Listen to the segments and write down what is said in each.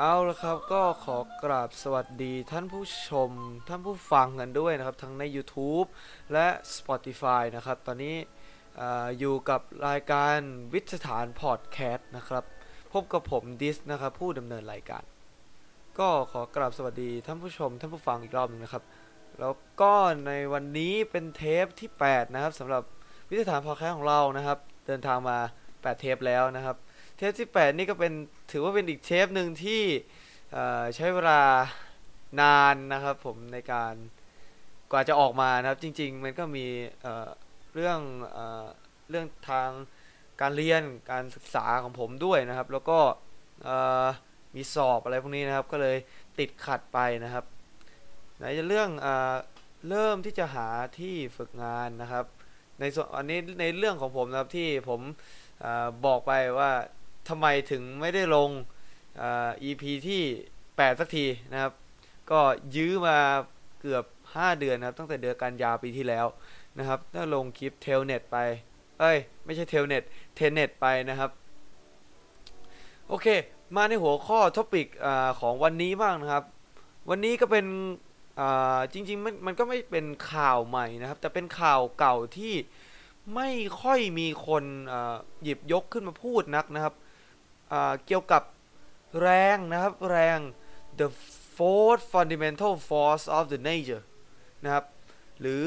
เอาละครับก็ขอกราบสวัสดีท่านผู้ชมท่านผู้ฟังกันด้วยนะครับ ทั้งใน YouTube และ Spotify นะครับ ตอนนี้ออยู่กับรายการวิทฐานพอดแคสต์นะครับ พบกับผมดิสนะครับ ผู้ดำเนินรายการ ก็ขอกราบสวัสดีท่านผู้ชม ท่านผู้ฟังอีกรอบหนึงนะครับ แล้วก็ในวันนี้เป็นเทปที่ 8 นะครับสำหรับวิทฐานพอดแคสต์ของเรานะครับ เดินทางมา 8 เทปแล้วนะครับ เทปที่ 8 นี่ก็เป็นถือว่าเป็นอีกเทปหนึ่งที่ใช้เวลานานนะครับผมในการกว่าจะออกมานะครับ จริง ๆ มันก็มีเรื่องเอเรื่องทางการเรียนการศึกษาของผมด้วยนะครับ แล้วก็มีสอบอะไรพวกนี้นะครับ ก็เลยติดขัดไปนะครับ ไหนจะเรื่องเอเริ่มที่จะหาที่ฝึกงานนะครับ ในส่วนอันนี้ในเรื่องของผมนะครับที่ผมอบอกไปว่า ทำไมถึงไม่ได้ลงอ EP ที่ 8 สักทีนะครับ ก็ยื้อมาเกือบ 5 เดือนนะครับ ตั้งแต่เดือนกันยาปีที่แล้วนะครับถ้าลงคลิป Telnet ไป เอ้ย ไม่ใช่ Telnet Tenet ไปนะครับ โอเค มาในหัวข้อ topic ของวันนี้บ้างนะครับ วันนี้ก็เป็นจริงๆมันมันก็ไม่เป็นข่าวใหม่นะครับ แต่เป็นข่าวเก่าที่ไม่ค่อยมีคนหยิบยกขึ้นมาพูดนักนะครับ เกี่ยวกับแรงนะครับ แรง the fourth fundamental force of the nature นะครับ หรือ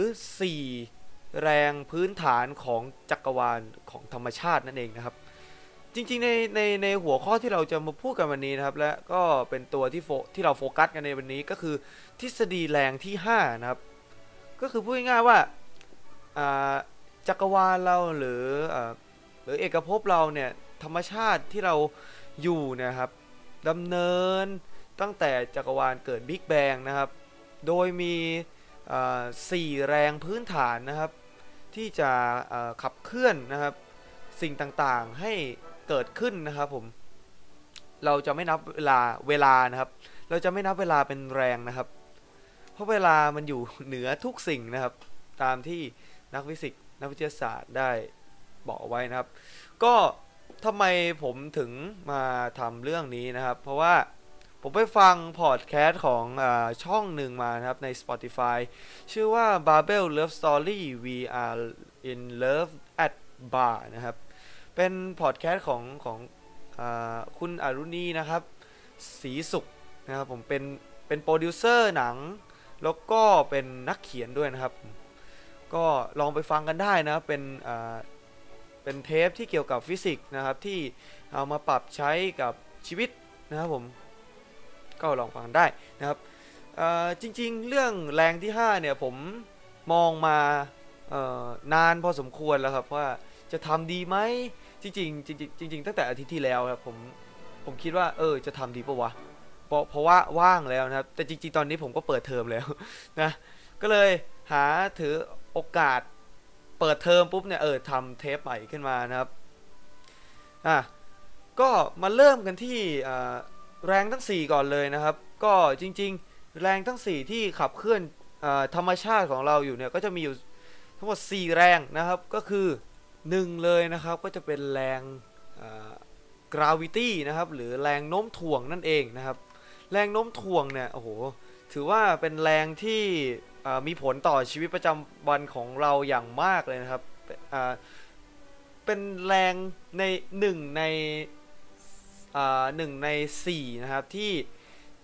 4 แรงพื้นฐานของจักรวาลของธรรมชาตินั่นเองนะครับ จริงๆ ในในในหัวข้อที่เราจะมาพูดกันวันนี้นะครับ และก็เป็นตัวที่โฟที่เราโฟกัสกันในวันนี้ก็คือทฤษฎีแรงที่ 5 นะครับ ก็คือพูดง่ายๆว่าจักรวาลเราหรือหรือเอกภพเราเนี่ย ธรรมชาติที่เราอยู่นะครับดำเนินตั้งแต่จักรวาลเกิดบิ๊กแบงนะครับ โดยมีสี่แรงพื้นฐานนะครับ ที่จะขับเคลื่อนนะครับ สิ่งต่างๆให้เกิดขึ้นนะครับผมเราจะไม่นับเวลาเวลานะครับ เราจะไม่นับเวลาเป็นแรงนะครับ เพราะเวลามันอยู่เหนือทุกสิ่งนะครับ ตามที่นักฟิสิกส์นักวิทยาศาสตร์ได้บอกไว้นะครับ ก็ ทำไมผมถึงมาทำเรื่องนี้นะครับ เพราะว่าผมไปฟังพอดแคสต์ของอช่องหนึ่งมานะครับใน Spotify ชื่อว่า Babel Love Story We Are in Love at Bar นะครับ เป็นพอดแคสต์ของของอคุณอรุณีนะครับ สีสุขนะครับผมเป็นเป็นโปรดิวเซอร์หนัง แล้วก็เป็นนักเขียนด้วยนะครับ ก็ลองไปฟังกันได้นะเป็นอ เป็นเทปที่เกี่ยวกับฟิสิกส์นะครับที่เอามาปรับใช้กับชีวิตนะครับผมก็ลองฟังได้นะครับจริงๆ เรื่องแรงที่ 5 เนี่ยผมมองมานานพอสมควรแล้วครับว่าจะทำดีไหมจริงๆจริงๆจริงๆตั้งแต่อาทิตย์ที่แล้วครับผมผมคิดว่าเออจะทำดีปะวะเพราะเพราะว่าว่างแล้วนะครับ แต่จริงๆ ตอนนี้ผมก็เปิดเทอมแล้วนะก็เลยหาถือโอกาส เปิดเทอมปุ๊บเนี่ยเออทำเทปใหม่ขึ้นมานะครับอะก็มาเริ่มกันที่แรงทั้ง 4 ก่อนเลยนะครับ ก็จริงๆ แรงทั้ง 4 ที่ขับเคลื่อนอธรรมชาติของเราอยู่เนี่ยก็จะมีอยู่ทั้งหมด 4 แรงนะครับก็คือ 1 เลยนะครับก็จะเป็นแรงอ่า gravity นะครับหรือแรงโน้มถ่วงนั่นเองนะครับ แรงโน้มถ่วงเนี่ยโอ้โหถือว่าเป็นแรงที่ มีผลต่อชีวิตประจำวันของเราอย่างมากเลยนะครับเป็นแรงในหนึ่งในหนึ่งในสี่นะครับที่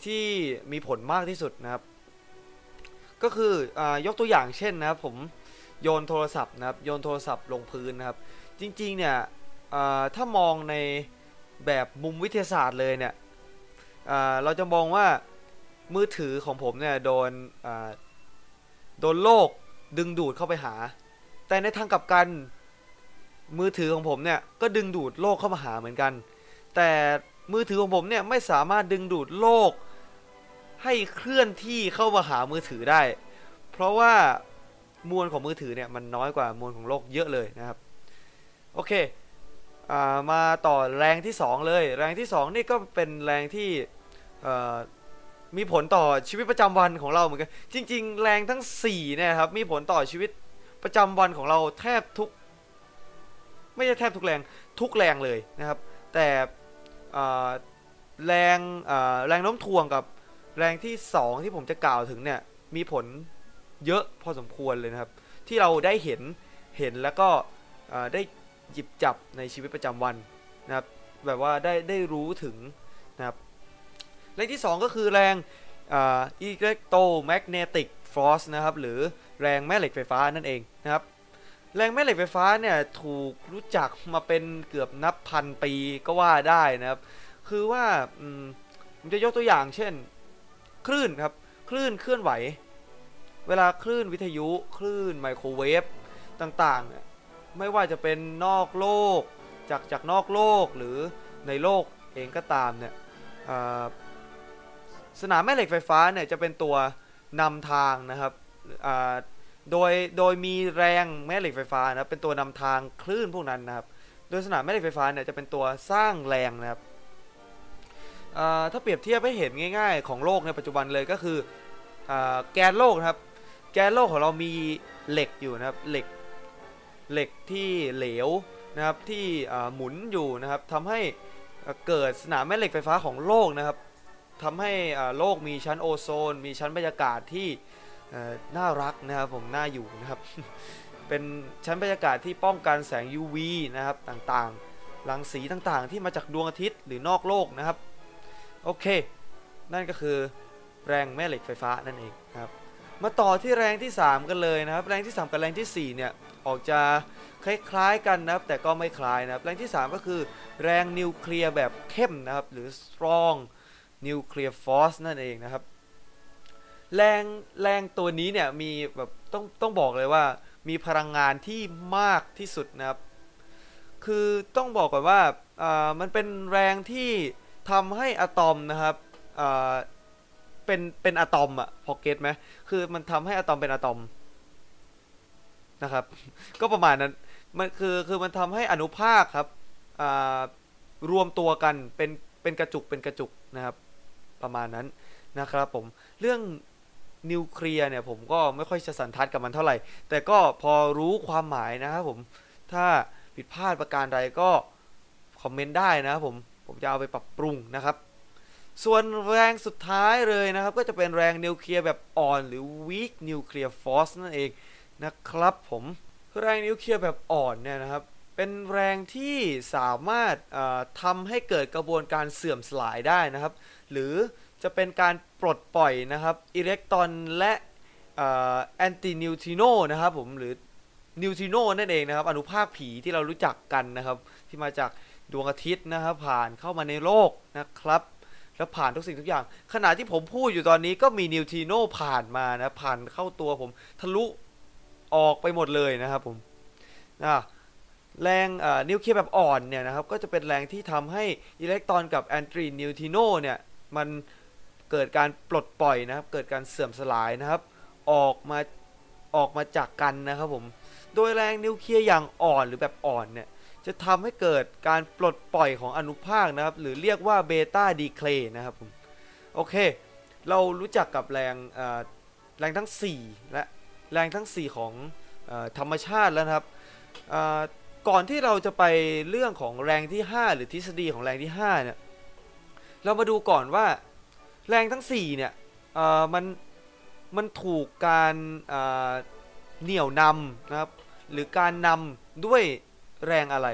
ที่มีผลมากที่สุดนะครับ ก็คืออยกตัวอย่างเช่นนะครับผมโยนโทรศัพท์นะครับโยนโทรศัพท์ลงพื้นนะครับ จริงๆเนี่ยถ้ามองในแบบมุมวิทยาศาสตร์เลยเนี่ยเราจะมองว่ามือถือของผมเนี่ยโดน โดนโลกดึงดูดเข้าไปหา แต่ในทางกลับกันมือถือของผมเนี่ยก็ดึงดูดโลกเข้ามาหาเหมือนกัน แต่มือถือของผมเนี่ยไม่สามารถดึงดูดโลก ให้เคลื่อนที่เข้ามาหามือถือได้ เพราะว่ามวลของมือถือเนี่ยมันน้อยกว่ามวลของโลกเยอะเลยนะครับ โอเคอามาต่อแรงที่ 2 เลย แรงที่ 2 นี่ก็เป็นแรงที่ มีผลต่อชีวิตประจำวันของเราเหมือนกัน จริง ๆ แรงทั้ง4เนี่ยครับ มีผลต่อชีวิตประจำวันของเราแทบทุก ไม่ใช่แทบทุกแรงทุกแรงเลยนะครับ แต่แรงแรงโน้มถ่วงกับแรงที่สองที่ผมจะกล่าวถึงเนี่ยมีผลเยอะพอสมควรเลยนะครับ ที่เราได้เห็นเห็นแล้วก็ได้หยิบจับในชีวิตประจำวันนะครับแบบว่าได้ได้รู้ถึงนะครับ แรงที่ 2 ก็คือแรง electromagnetic force นะครับหรือแรงแม่เหล็กไฟฟ้านั่นเองนะครับแรงแม่เหล็กไฟฟ้าเนี่ยถูกรู้จักมาเป็นเกือบนับพันปีก็ว่าได้นะครับ คือว่าผมจะยกตัวอย่างเช่น คลื่นครับคลื่นเคลื่อนไหว เวลาคลื่นวิทยุคลื่นไมโครเวฟต่างๆเนี่ยไม่ว่าจะเป็นนอกโลก จากจากนอกโลกหรือในโลกเองก็ตามเนี่ย สนามแม่เหล็กไฟฟ้าเนี่ยจะเป็นตัวนำทางนะครับโดยโดยมีแรงแม่เหล็กไฟฟ้านะครับเป็นตัวนำทางคลื่นพวกนั้นนะครับ โดยสนามแม่เหล็กไฟฟ้าเนี่ยจะเป็นตัวสร้างแรงนะครับถ้าเปรียบเทียบให้เห็นง่าย ๆ ของโลกในปัจจุบันเลยก็คืออแกนโลกนะครับ แกนโลกของเรามีเหล็กอยู่นะครับเหล็กเหล็กที่เหลวนะครับที่หมุนอยู่นะครับทำให้เกิดสนามแม่เหล็กไฟฟ้าของโลกนะครับ ทำให้โลกมีชั้นโอโซน มีชั้นบรรยากาศที่น่ารักนะครับผมน่าอยู่นะครับ เป็นชั้นบรรยากาศที่ป้องกันแสง UV นะครับต่างๆ รังสีต่างๆ ที่มาจากดวงอาทิตย์หรือนอกโลกนะครับ โอเค นั่นก็คือแรงแม่เหล็กไฟฟ้านั่นเองครับ มาต่อที่แรงที่ 3 กันเลยนะครับ แรงที่ 3 กับแรงทีสี่4 เนี่ยออกจะคล้ายๆกันนะครับ แต่ก็ไม่คล้ายนะครับ แรงที่ 3 ก็คือแรงนิวเคลียร์แบบเข้มนะครับ หรือ strong nuclear force นั่นเองนะครับ แรงแรงตัวนี้เนี่ยมีแบบต้องต้องบอกเลยว่ามีพลังงานที่มากที่สุดนะครับ คือต้องบอกก่อนว่าอ่ามันเป็นแรงที่ทำให้อะตอมนะครับอ่าเป็นเป็นอะตอมอะพอเก็ตไหมคือมันทำให้อะตอมเป็นอะตอมนะครับ ก็ประมาณนั้นมันคือคือมันทำให้อนุภาคครับอ่ารวมตัวกันเป็นเป็นกระจุกเป็นกระจุกนะครับ ประมาณนั้นนะครับผมเรื่องนิวเคลียร์เนี่ยผมก็ไม่ค่อยจะสันทัดกับมันเท่าไหร่ แต่ก็พอรู้ความหมายนะครับผมถ้าผิดพลาดประการใดก็คอมเมนต์ได้นะครับผมผมจะเอาไปปรับปรุงนะครับ ส่วนแรงสุดท้ายเลยนะครับ ก็จะเป็นแรงนิวเคลียร์แบบอ่อน หรือ weak nuclear force นั่นเองนะครับผมแรงนิวเคลียร์แบบอ่อนเนี่ยนะครับ เป็นแรงที่สามารถทำให้เกิดกระบวนการเสื่อมสลายได้นะครับ หรือจะเป็นการปลดปล่อยนะครับอิเล็กตรอนและแอนตินิวทริโนนะครับผมหรือนิวทริโนนั่นเองนะครับ อนุภาคผีที่เรารู้จักกันนะครับ ที่มาจากดวงอาทิตย์นะครับ ผ่านเข้ามาในโลกนะครับ แล้วผ่านทุกสิ่งทุกอย่าง ขณะที่ผมพูดอยู่ตอนนี้ก็มีนิวทริโนผ่านมานะผ่านเข้าตัวผมทะลุออกไปหมดเลยนะครับผมอะ แรงนิวเคลียร์แบบอ่อนเนี่ยนะครับก็จะเป็นแรงที่ทำให้อิเล็กตรอนกับแอนตินิวทริโนเนี่ยมันเกิดการปลดปล่อยนะครับ เกิดการเสื่อมสลายนะครับ ออกมาออกมาจากกันนะครับผม โดยแรงนิวเคลียร์อย่างอ่อนหรือแบบอ่อนเนี่ยจะทำให้เกิดการปลดปล่อยของอนุภาคนะครับ หรือเรียกว่า beta decay นะครับผมโอเค เรารู้จักกับแรงแรงทั้ง 4 และแรงทั้ง 4 ของอธรรมชาติแล้วนะครับอ่อ ก่อนที่เราจะไปเรื่องของแรงที่ 5 หรือทฤษฎีของแรงที่5เนี่ยเรามาดูก่อนว่าแรงทั้ง4เนี่ยเอ่อมันมันถูกการเอ่อเหนี่ยวนำนะครับหรือการนำด้วยแรงอะไร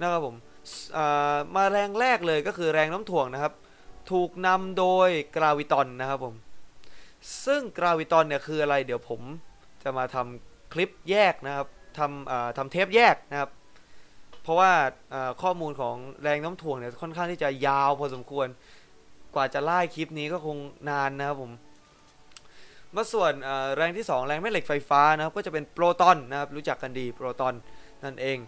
นะครับผมเอ่อมาแรงแรกเลยก็คือแรงน้ำถ่วงนะครับ ถูกนำโดยกราวิตอนนะครับผมซึ่งกราวิตอนเนี่ยคืออะไรเดี๋ยวผมจะมาทำคลิปแยกนะครับ ทำเอ่อทำเทปแยกนะครับ เพราะว่าเอ่อข้อมูลของแรงน้ำถ่วงเนี่ยค่อนข้างที่จะยาวพอสมควร กว่าจะไล่คลิปนี้ก็คงนานนะครับผมมาส่วนเอ่อแรงที่ 2 แรงแม่เหล็กไฟฟ้านะครับก็จะเป็นโปรตอนนะครับรู้จักกันดีโปรตอนนั่นเอง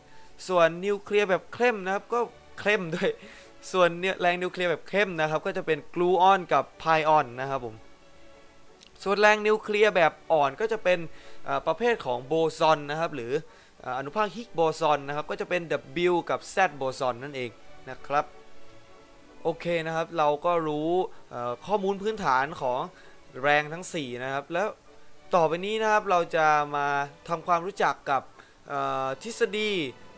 ส่วนนิวเคลียร์แบบเข้มนะครับก็เข้มด้วย ส่วนเนี่ยแรงนิวเคลียร์แบบเข้มนะครับก็จะเป็นกลูออนกับไพออนนะครับผม ส่วนแรงนิวเคลียร์แบบอ่อนก็จะเป็นประเภทของโบซอนนะครับ หรืออนุภาคฮิกโบซอนนะครับ ก็จะเป็น W กับ Z โบซอนนั่นเองนะครับ โอเคนะครับ เราก็รู้ข้อมูลพื้นฐานของแรงทั้ง 4 นะครับ แล้วต่อไปนี้นะครับเราจะมาทำความรู้จักกับทฤษฎี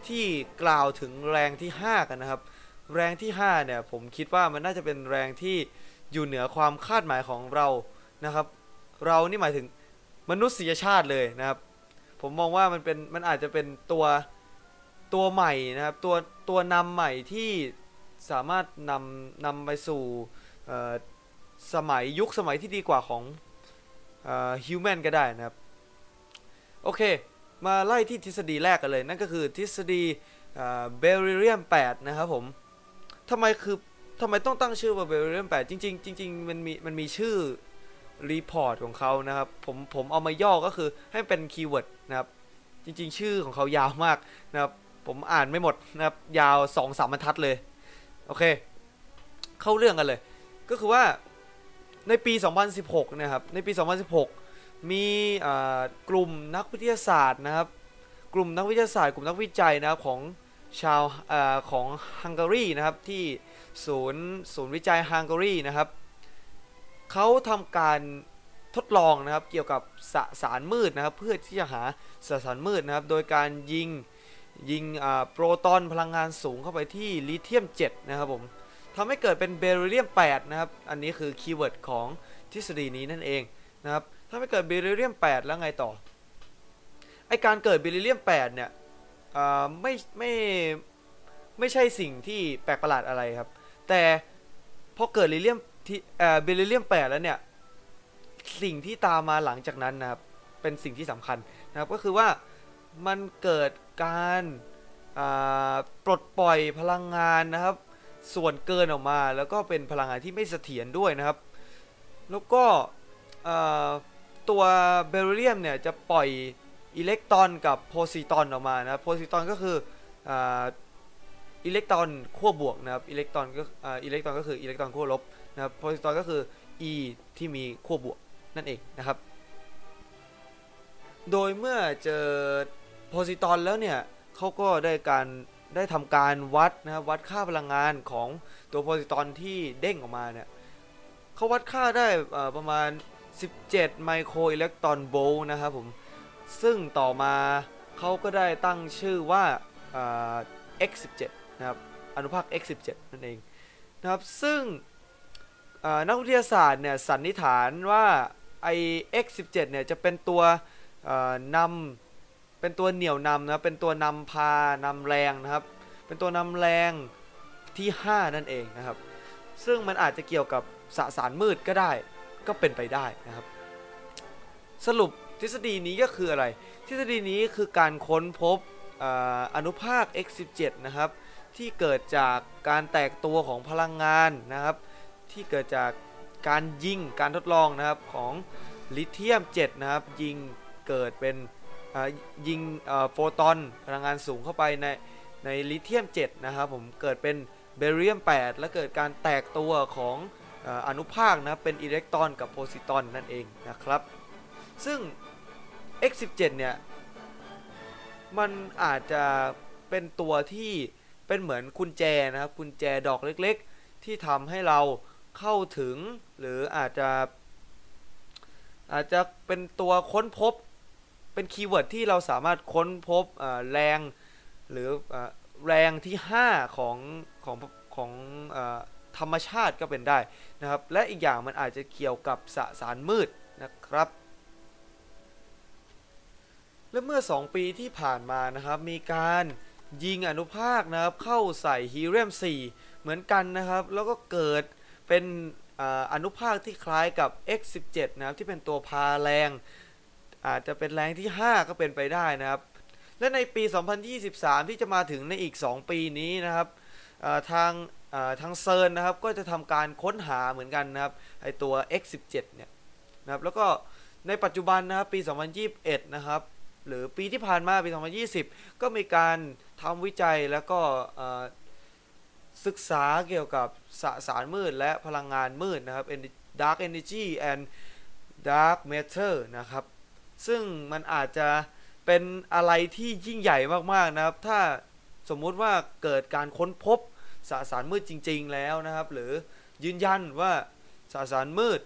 ที่กล่าวถึงแรงที่ 5 กันนะครับ แรงที่ 5 เนี่ยผมคิดว่ามันน่าจะเป็นแรงที่อยู่เหนือความคาดหมายของเรานะครับ เรานี่หมายถึงมนุษยชาติเลยนะครับ ผมมองว่ามันเป็นมันอาจจะเป็นตัวตัวใหม่นะครับ ตัวตัวนำใหม่ที่สามารถนำนำไปสู่สมัยยุคสมัยที่ดีกว่าของฮิวแมนก็ได้นะครับ โอเค มาไล่ที่ทฤษฎีแรกกันเลย นั่นก็คือทฤษฎีเบริเรียม8นะครับผมทำไมคือทำไมต้องตั้งชื่อว่าเบริลเลียม8จริงๆจริงๆมันมีมันมีชื่อ report ของเขานะครับ ผมผมเอามาย่อก็คือให้เป็น keyword นะครับ จริง ๆ ชื่อของเขายาวมากนะครับ ผมอ่านไม่หมดนะครับ ยาว2อสามบรรทัดเลย โอเค เข้าเรื่องกันเลย ก็คือว่าในปี 2016 นะครับ ในปี 2016 มีกลุ่มนักวิทยาศาสตร์นะครับ กลุ่มนักวิทยาศาสตร์ กลุ่มนักวิจัยนะครับของชาวอาของฮังการีนะครับที่ศูนย์ศูนย์วิจัยฮังการีนะครับ เขาทำการทดลองนะครับเกี่ยวกับสสารมืดนะครับ เพื่อที่จะหาสสารมืดนะครับ โดยการยิงยิงโปรตอนพลังงานสูงเข้าไปที่ลิเธียม 7 นะครับผมทำให้เกิดเป็นเบริลเลียม 8 นะครับ อันนี้คือ keyword ของทฤษฎีนี้นั่นเองนะครับถ้าไม่เกิดเบริเลียม 8 แล้วไงต่อ ไอการเกิดเบริเลียม 8 เนี่ยไม่ไม่ไม่ใช่สิ่งที่แปลกประหลาดอะไรครับ แต่พอเกิดเบริเลียม ที่เบริเลียม8แล้วเนี่ย สิ่งที่ตามมาหลังจากนั้นนะครับ เป็นสิ่งที่สำคัญนะครับ ก็คือว่ามันเกิดการปลดปล่อยพลังงานนะครับ ส่วนเกินออกมาแล้วก็เป็นพลังงานที่ไม่เสถียรด้วยนะครับ แล้วก็ตัวเบริเลียมเนี่ยจะปล่อยอิเล็กตรอนกับโพซิตรอนออกมานะครับโพซิตรอนก็คืออ อิเล็กตรอนขั้วบวกนะครับอิเล็กตรอนก็อิเล็กตรอนก็คืออิเล็กตรอนขั้วลบนะครับโพซิตรอนก็คือ e ที่มีขั้วบวกนั่นเองนะครับ โดยเมื่อเจอโพซิตรอนแล้วเนี่ยเขาก็ได้การได้ทำการวัดนะครับวัดค่าพลังงานของตัวโพซิตรอนที่เด้งออกมาเนี่ยเขาวัดค่าได้ประมาณ 17 ไมโครอิเล็กตรอนโวลต์นะครับผมซึ่งต่อมาเขาก็ได้ตั้งชื่อว่า x17 นะครับอนุภาค x17 นั่นเองนะครับซึ่งนักวิทยาศาสตร์เนี่ยสันนิษฐานว่าไอ x17 เนี่ยจะเป็นตัวนำเป็นตัวเหนี่ยวนำนะเป็นตัวนำพานำแรงนะครับ เป็นตัวนำแรงที่ 5 นั่นเองนะครับ ซึ่งมันอาจจะเกี่ยวกับสสารมืดก็ได้ก็เป็นไปได้นะครับ สรุปทฤษฎีนี้ก็คืออะไร ทฤษฎีนี้คือการค้นพบอนุภาค x17 นะครับ ที่เกิดจากการแตกตัวของพลังงานนะครับ ที่เกิดจากการยิงการทดลองนะครับของลิเธียม 7 นะครับ ยิงเกิดเป็นยิงโฟตอนพลังงานสูงเข้าไปในในลิเธียม 7 นะครับผมเกิดเป็นเบเรียม 8 และเกิดการแตกตัวของอนุภาคนะเป็นอิเล็กตรอนกับโพซิตรอนนั่นเองนะครับ ซึ่ง x17 เนี่ย มันอาจจะเป็นตัวที่ เป็นเหมือนกุญแจนะครับกุญแจดอกเล็กๆ ที่ทำให้เราเข้าถึงหรืออาจจะ อาจจะเป็นตัวค้นพบ เป็น keyword ที่เราสามารถค้นพบแรงหรือแรงที่ 5 ของของของธรรมชาติก็เป็นได้นะครับ และอีกอย่างมันอาจจะเกี่ยวกับสสารมืดนะครับ และเมื่อ 2 ปีที่ผ่านมานะครับมีการ ยิงอนุภาคนะครับเข้าใส่ฮีเลียม 4 เหมือนกันนะครับ แล้วก็เกิดเป็นอนุภาคที่คล้ายกับ X17 นะครับที่เป็นตัวพาแรง อาจจะเป็นแรงที่ 5 ก็เป็นไปได้นะครับ และในปี 2023 ที่จะมาถึงในอีก 2 ปีนี้นะครับทางทางเซิร์นนะครับก็จะทำการค้นหาเหมือนกันนะครับไอตัว X17 เนี่ยนะครับแล้วก็ในปัจจุบันนะครับปี 2021 นะครับ หรือปีที่ผ่านมาปี 2020 ก็มีการทำวิจัยแล้วก็ศึกษาเกี่ยวกับสสารมืดและพลังงานมืดนะครับ dark energy and dark matter นะครับ ซึ่งมันอาจจะเป็นอะไรที่ยิ่งใหญ่มากๆนะครับ ถ้าสมมุติว่าเกิดการค้นพบสสารมืดจริง ๆ แล้วนะครับ หรือยืนยันว่าสสารมืด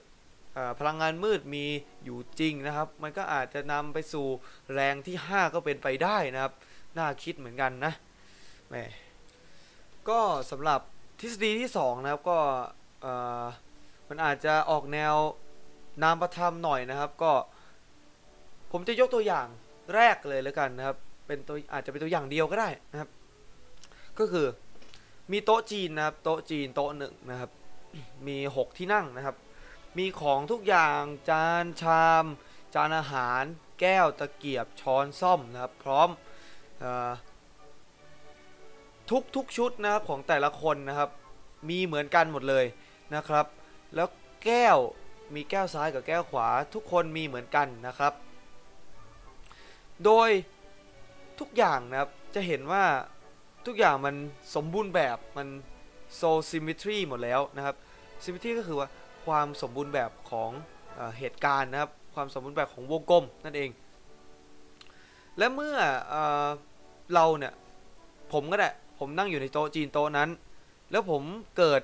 พลังงานมืดมีอยู่จริงนะครับ มันก็อาจจะนำไปสู่แรงที่ 5 ก็เป็นไปได้นะครับ น่าคิดเหมือนกันนะแหมก็สำหรับทฤษฎีที่สองนะครับก็มันอาจจะออกแนวนามประธรรมหน่อยนะครับ ก็ผมจะยกตัวอย่างแรกเลยแล้วกันนะครับ เป็นตัวอาจจะเป็นตัวอย่างเดียวก็ได้นะครับ ก็คือมีโต๊ะจีนนะครับ โต๊ะจีนโต๊ะหนึ่งนะครับ มีหกที่นั่งนะครับ มีของทุกอย่างจานชาม จานอาหาร แก้วตะเกียบช้อนซ่อมนะครับพร้อมอทุกทุกชุดนะครับของแต่ละคนนะครับ มีเหมือนกันหมดเลยนะครับ แล้วแก้วมีแก้วซ้ายกับแก้วขวา ทุกคนมีเหมือนกันนะครับ โดยทุกอย่างนะครับจะเห็นว่าทุกอย่างมันสมบูรณ์แบบมันโซซิมิทรีหมดแล้วนะครับซิมิทรีก็คือว่า ความสมบูรณ์แบบของเอเหตุการณ์นะครับ ความสมบูรณ์แบบของวงกลมนั่นเอง และเมื่อเอเราเนี่ย ผมก็ได้ผมนั่งอยู่ในโต๊ะจีนโต๊ะนั้น แล้วผมเกิด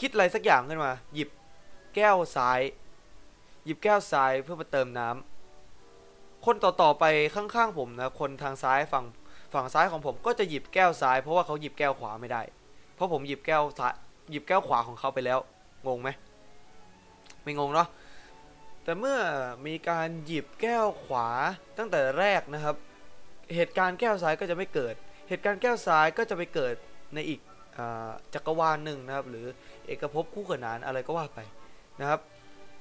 คิดอะไรสักอย่างขึ้นมา หยิบแก้วซ้าย หยิบแก้วซ้ายเพื่อมาเติมน้ำคนต่อๆไปข้างๆผมนะคนทางซ้ายฝั่งฝั่งซ้ายของผมก็จะหยิบแก้วซ้าย เพราะว่าเขาหยิบแก้วขวาไม่ได้ เพราะผมหยิบแก้วซ้าย หยิบแก้วขวาของเขาไปแล้ว งงไหมไม่งงเนาะแต่เมื่อมีการหยิบแก้วขวาตั้งแต่แรกนะครับ เหตุการณ์แก้วซ้ายก็จะไม่เกิด เหตุการณ์แก้วซ้ายก็จะไปเกิดในอีกอจักรวาลหนึ่งนะครับ หรือเอกภพคู่ขนานอะไรก็ว่าไปนะครับ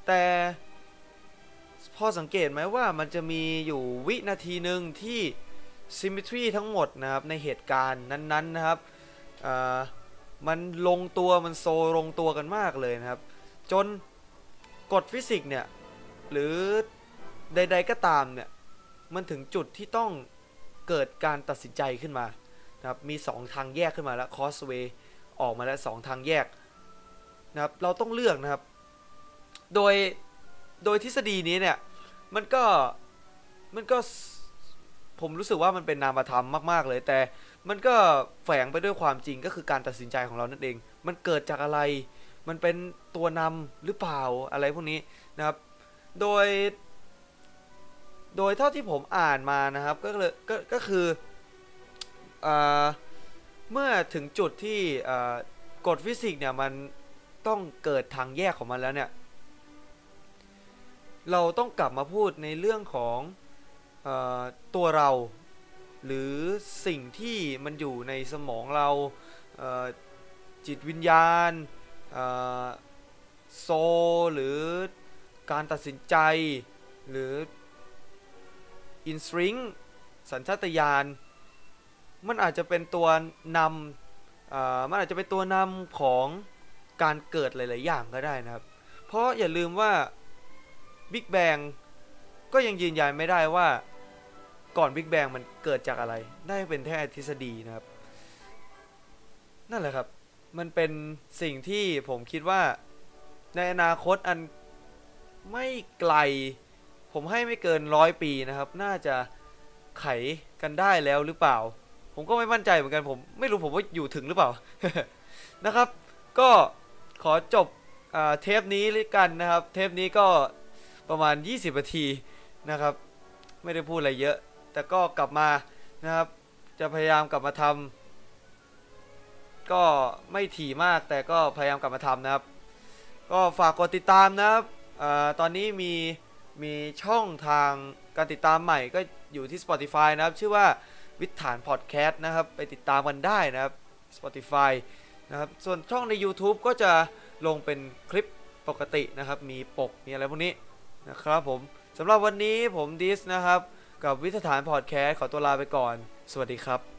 แต่พอสังเกตไหมว่ามันจะมีอยู่วินาทีหนึ่งที่ symmetry ทั้งหมดนะครับในเหตุการณ์นั้นๆนะครับ มันลงตัวมันโซลงตัวกันมากเลยนะครับ จนกฎฟิสิกส์เนี่ย หรือใด ๆก็ตามเนี่ย มันถึงจุดที่ต้องเกิดการตัดสินใจขึ้นมานะครับมี 2 ทางแยกขึ้นมาแล้ว crossway ออกมาแล้ว 2 ทางแยกนะครับเราต้องเลือกนะครับ โดยโดยทฤษฎีนี้เนี่ยมันก็มันก็ผมรู้สึกว่ามันเป็นนามธรรมมาก ๆ เลยแต่ มันก็แฝงไปด้วยความจริงก็คือการตัดสินใจของเรานั่นเอง มันเกิดจากอะไร มันเป็นตัวนำหรือเปล่าอะไรพวกนี้นะครับ โดย โดยเท่าที่ผมอ่านมานะครับ ก็เลยก็ก็คือเอาเมื่อถึงจุดที่อ่ากฎฟิสิกส์เนี่ยมันต้องเกิดทางแยกของมันแล้วเนี่ย เราต้องกลับมาพูดในเรื่องของเออตัวเรา หรือสิ่งที่มันอยู่ในสมองเราเจิตวิญญาณโซหรือการตัดสินใจหรืออินสตริงสัญชาตญาณมันอาจจะเป็นตัวนำมันอาจจะเป็นตัวนำของการเกิดหลาย ๆ อย่างก็ได้นะครับ เพราะอย่าลืมว่า Big Bang ก็ยังยืนยันไม่ได้ว่า ก่อน Big Bang มันเกิดจากอะไร ได้เป็นแค่ทฤษฎีนะครับ นั่นแหละครับ มันเป็นสิ่งที่ผมคิดว่าในอนาคตอันไม่ไกล ผมให้ไม่เกินร้อยปีนะครับ น่าจะไขกันได้แล้วหรือเปล่า ผมก็ไม่มั่นใจเหมือนกันผม ไม่รู้ผมว่าอยู่ถึงหรือเปล่านะครับ ก็ขอจบอเทปนี้ลยกันนะครับ เทปนี้ก็ประมาณ 20นาทีนะครับ ไม่ได้พูดอะไรเยอะ แต่ก็กลับมานะครับ จะพยายามกลับมาทำก็ไม่ถี่มากแต่ก็พยายามกลับมาทำนะครับ ก็ฝากกดติดตามนะครับอตอนนี้มีมีช่องทางการติดตามใหม่ก็อยู่ที่ Spotify นะครับ ชื่อว่าวิถฐานพอดแคสต์นะครับ ไปติดตามกันได้นะครับ Spotify นะครับ ส่วนช่องใน YouTube ก็จะลงเป็นคลิปปกตินะครับ มีปก มีอะไรพวกนี้นะครับผมสำหรับวันนี้ผมดิสนะครับ กับวิถฐานพอดแคสต์ขอตัวลาไปก่อน สวัสดีครับ